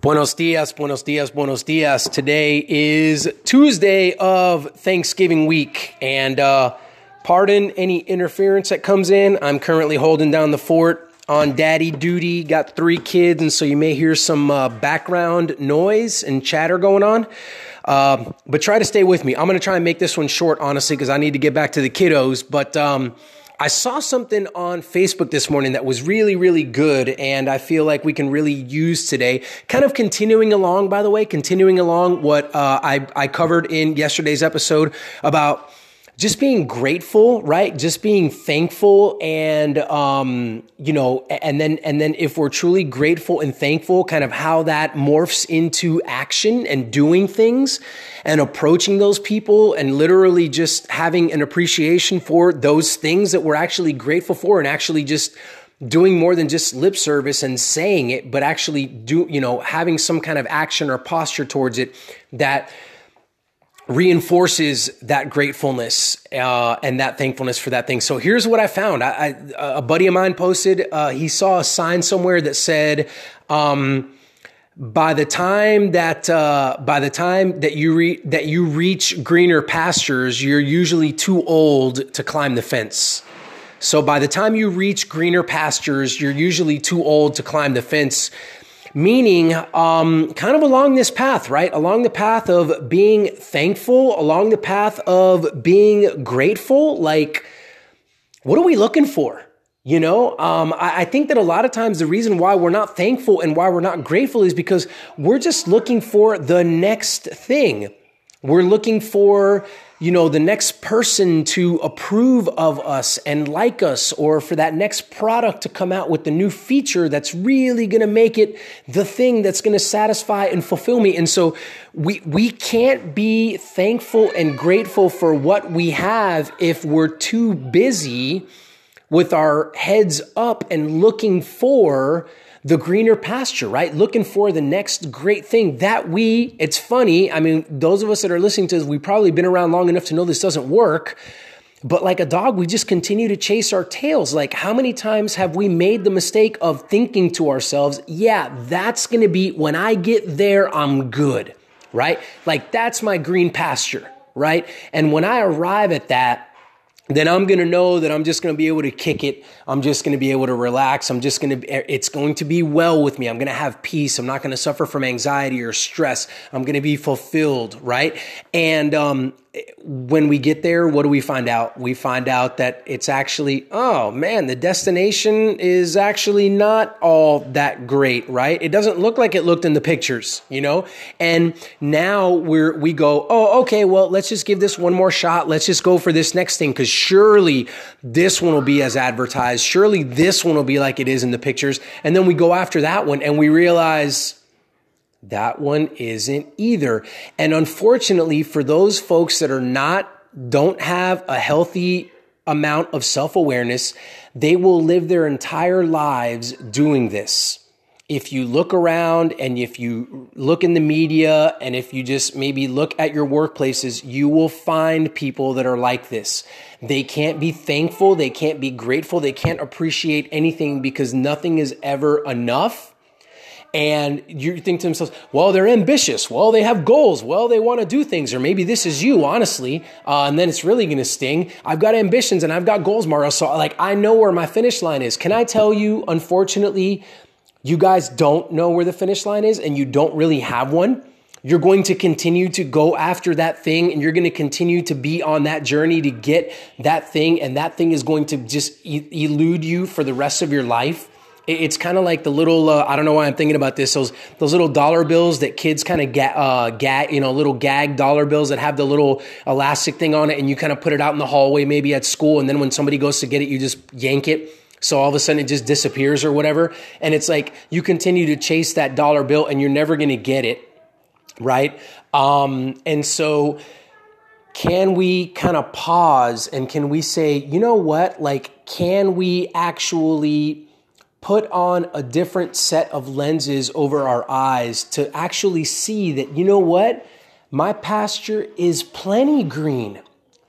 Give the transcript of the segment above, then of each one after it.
Buenos dias, buenos dias, buenos dias. Today is Tuesday of Thanksgiving week, and uh, pardon any interference that comes in. I'm currently holding down the fort on daddy duty. Got three kids, and so you may hear some uh, background noise and chatter going on. Uh, but try to stay with me. I'm going to try and make this one short, honestly, because I need to get back to the kiddos. But um, I saw something on Facebook this morning that was really, really good, and I feel like we can really use today. Kind of continuing along, by the way, continuing along what uh, I, I covered in yesterday's episode about just being grateful, right? Just being thankful and um, you know, and then and then if we're truly grateful and thankful, kind of how that morphs into action and doing things and approaching those people and literally just having an appreciation for those things that we're actually grateful for and actually just doing more than just lip service and saying it, but actually do, you know, having some kind of action or posture towards it that reinforces that gratefulness uh, and that thankfulness for that thing. So here's what I found. I, I, a buddy of mine posted. Uh, he saw a sign somewhere that said, um, "By the time that uh, by the time that you re- that you reach greener pastures, you're usually too old to climb the fence." So by the time you reach greener pastures, you're usually too old to climb the fence meaning um, kind of along this path, right? Along the path of being thankful, along the path of being grateful. Like, what are we looking for? You know, um, I, I think that a lot of times the reason why we're not thankful and why we're not grateful is because we're just looking for the next thing. We're looking for you know, the next person to approve of us and like us, or for that next product to come out with the new feature that's really going to make it the thing that's going to satisfy and fulfill me. And so we, we can't be thankful and grateful for what we have if we're too busy with our heads up and looking for the greener pasture, right? Looking for the next great thing that we, it's funny. I mean, those of us that are listening to this, we've probably been around long enough to know this doesn't work. But like a dog, we just continue to chase our tails. Like, how many times have we made the mistake of thinking to ourselves, yeah, that's gonna be when I get there, I'm good, right? Like, that's my green pasture, right? And when I arrive at that, then I'm going to know that I'm just going to be able to kick it. I'm just going to be able to relax. I'm just going to, it's going to be well with me. I'm going to have peace. I'm not going to suffer from anxiety or stress. I'm going to be fulfilled, right? And, um, when we get there, what do we find out? We find out that it's actually, oh man, the destination is actually not all that great, right? It doesn't look like it looked in the pictures, you know? And now we're, we go, oh, okay, well, let's just give this one more shot. Let's just go for this next thing because surely this one will be as advertised. Surely this one will be like it is in the pictures. And then we go after that one and we realize, that one isn't either. And unfortunately, for those folks that are not, don't have a healthy amount of self awareness, they will live their entire lives doing this. If you look around and if you look in the media and if you just maybe look at your workplaces, you will find people that are like this. They can't be thankful, they can't be grateful, they can't appreciate anything because nothing is ever enough and you think to themselves, well, they're ambitious. Well, they have goals. Well, they want to do things. Or maybe this is you, honestly. Uh, and then it's really going to sting. I've got ambitions and I've got goals, Mario. So, like, I know where my finish line is. Can I tell you, unfortunately, you guys don't know where the finish line is and you don't really have one? You're going to continue to go after that thing and you're going to continue to be on that journey to get that thing. And that thing is going to just elude you for the rest of your life. It's kind of like the little, uh, I don't know why I'm thinking about this. Those, those little dollar bills that kids kind of get, uh, you know, little gag dollar bills that have the little elastic thing on it and you kind of put it out in the hallway, maybe at school. And then when somebody goes to get it, you just yank it. So all of a sudden it just disappears or whatever. And it's like you continue to chase that dollar bill and you're never going to get it. Right. Um, and so, can we kind of pause and can we say, you know what? Like, can we actually put on a different set of lenses over our eyes to actually see that, you know what? My pasture is plenty green.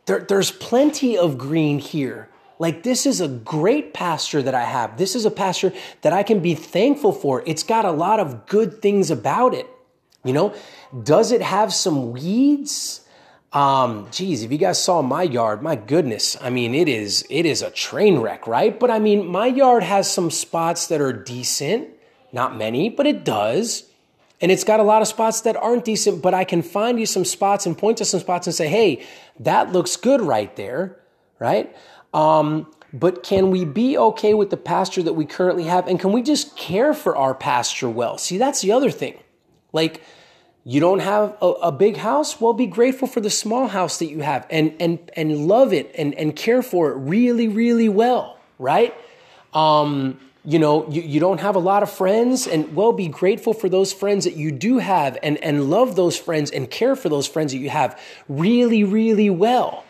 There, there's plenty of green here. Like, this is a great pasture that I have. This is a pasture that I can be thankful for. It's got a lot of good things about it. You know, does it have some weeds? Um, geez, if you guys saw my yard, my goodness, I mean, it is, it is a train wreck, right? But I mean, my yard has some spots that are decent, not many, but it does. And it's got a lot of spots that aren't decent, but I can find you some spots and point to some spots and say, hey, that looks good right there, right? Um, but can we be okay with the pasture that we currently have? And can we just care for our pasture well? See, that's the other thing. Like, you don't have a, a, big house? Well, be grateful for the small house that you have and, and, and love it and, and care for it really, really well, right? Um, you know, you, you don't have a lot of friends and well, be grateful for those friends that you do have and, and love those friends and care for those friends that you have really, really well,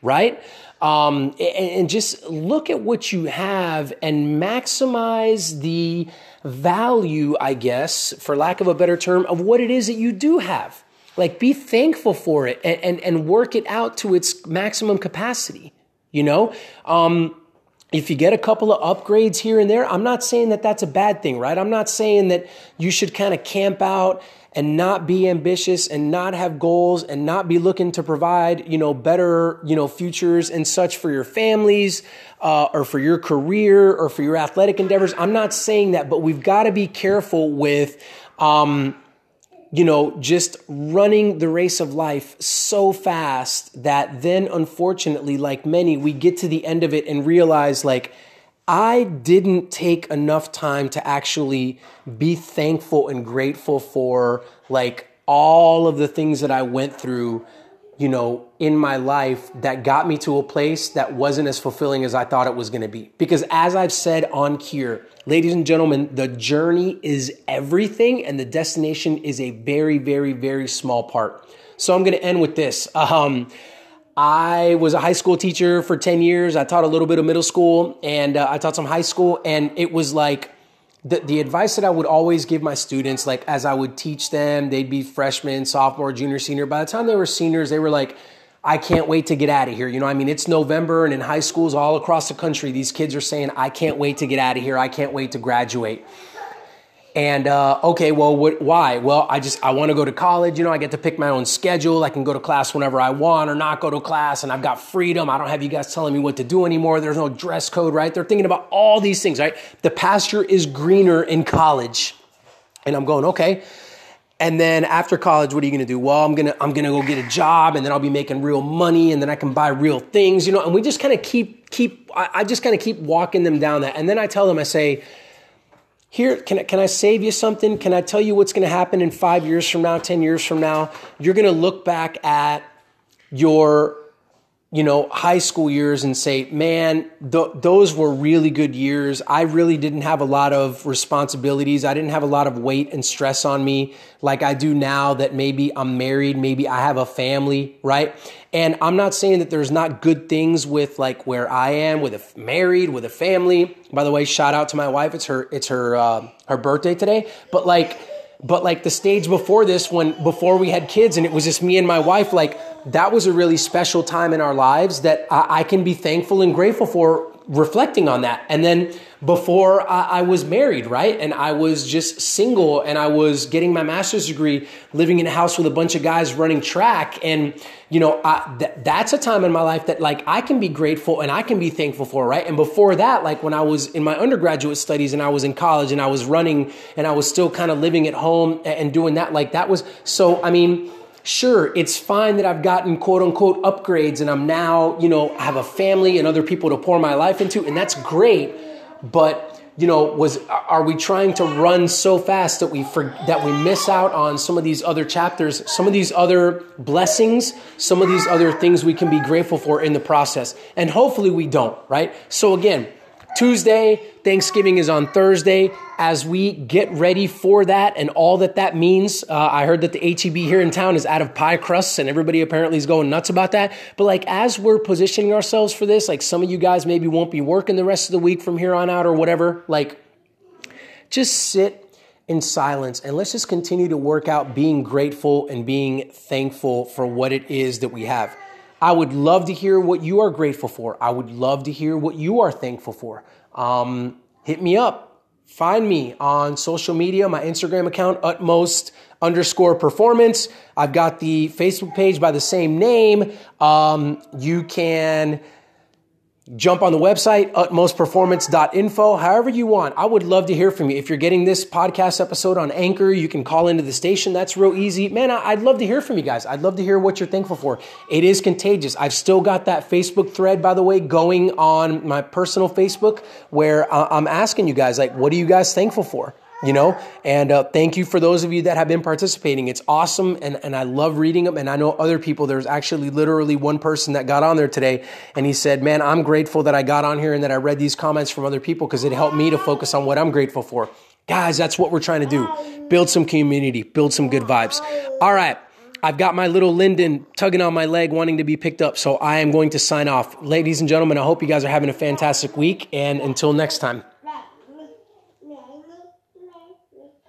right? Um, and, and just look at what you have and maximize the value, I guess, for lack of a better term, of what it is that you do have. Like be thankful for it and, and, and work it out to its maximum capacity. You know, um, if you get a couple of upgrades here and there, I'm not saying that that's a bad thing, right? I'm not saying that you should kind of camp out and not be ambitious and not have goals and not be looking to provide, you know, better, you know, futures and such for your families uh, or for your career or for your athletic endeavors. I'm not saying that, but we've got to be careful with, um, you know, just running the race of life so fast that then, unfortunately, like many, we get to the end of it and realize, like, I didn't take enough time to actually be thankful and grateful for like all of the things that I went through, you know, in my life that got me to a place that wasn't as fulfilling as I thought it was going to be. Because as I've said on Cure, ladies and gentlemen, the journey is everything and the destination is a very, very, very small part. So I'm going to end with this. Um, I was a high school teacher for 10 years. I taught a little bit of middle school and uh, I taught some high school. And it was like the, the advice that I would always give my students, like as I would teach them, they'd be freshmen, sophomore, junior, senior. By the time they were seniors, they were like, I can't wait to get out of here. You know, I mean, it's November and in high schools all across the country, these kids are saying, I can't wait to get out of here. I can't wait to graduate. And uh, okay, well, what, why? Well, I just I want to go to college. You know, I get to pick my own schedule. I can go to class whenever I want or not go to class, and I've got freedom. I don't have you guys telling me what to do anymore. There's no dress code, right? They're thinking about all these things, right? The pasture is greener in college, and I'm going okay. And then after college, what are you going to do? Well, I'm gonna I'm gonna go get a job, and then I'll be making real money, and then I can buy real things, you know. And we just kind of keep keep. I, I just kind of keep walking them down that, and then I tell them, I say here, can I, can I save you something? Can I tell you what's going to happen in five years from now, 10 years from now? You're going to look back at your you know, high school years and say, man, th- those were really good years. I really didn't have a lot of responsibilities. I didn't have a lot of weight and stress on me like I do now that maybe I'm married, maybe I have a family, right? And I'm not saying that there's not good things with like where I am with a married, with a family. By the way, shout out to my wife. It's her, it's her, uh, her birthday today. But like, but like the stage before this, when before we had kids and it was just me and my wife, like that was a really special time in our lives that I, I can be thankful and grateful for reflecting on that. And then before I, I, was married, right? And I was just single and I was getting my master's degree, living in a house with a bunch of guys running track. And, you know, I, th- that's a time in my life that like I can be grateful and I can be thankful for, right? And before that, like when I was in my undergraduate studies and I was in college and I was running and I was still kind of living at home and doing that, like that was so, I mean, Sure, it's fine that I've gotten quote unquote upgrades and I'm now, you know, I have a family and other people to pour my life into, and that's great. But you know, was are we trying to run so fast that we for, that we miss out on some of these other chapters, some of these other blessings, some of these other things we can be grateful for in the process, and hopefully we don't, right? So again, Tuesday, Thanksgiving is on Thursday. As we get ready for that and all that that means, uh, I heard that the HEB here in town is out of pie crusts and everybody apparently is going nuts about that. But like as we're positioning ourselves for this, like some of you guys maybe won't be working the rest of the week from here on out or whatever, like just sit in silence and let's just continue to work out being grateful and being thankful for what it is that we have. I would love to hear what you are grateful for. I would love to hear what you are thankful for. Um, hit me up. Find me on social media, my Instagram account, utmost underscore performance. I've got the Facebook page by the same name. Um, you can jump on the website, utmostperformance.info, however you want. I would love to hear from you. If you're getting this podcast episode on Anchor, you can call into the station. That's real easy. Man, I'd love to hear from you guys. I'd love to hear what you're thankful for. It is contagious. I've still got that Facebook thread, by the way, going on my personal Facebook where uh, I'm asking you guys, like, what are you guys thankful for? You know and uh, thank you for those of you that have been participating it's awesome and, and i love reading them and i know other people there's actually literally one person that got on there today and he said man i'm grateful that i got on here and that i read these comments from other people because it helped me to focus on what i'm grateful for guys that's what we're trying to do build some community build some good vibes all right I've got my little Linden tugging on my leg, wanting to be picked up. So I am going to sign off. Ladies and gentlemen, I hope you guys are having a fantastic week. And until next time.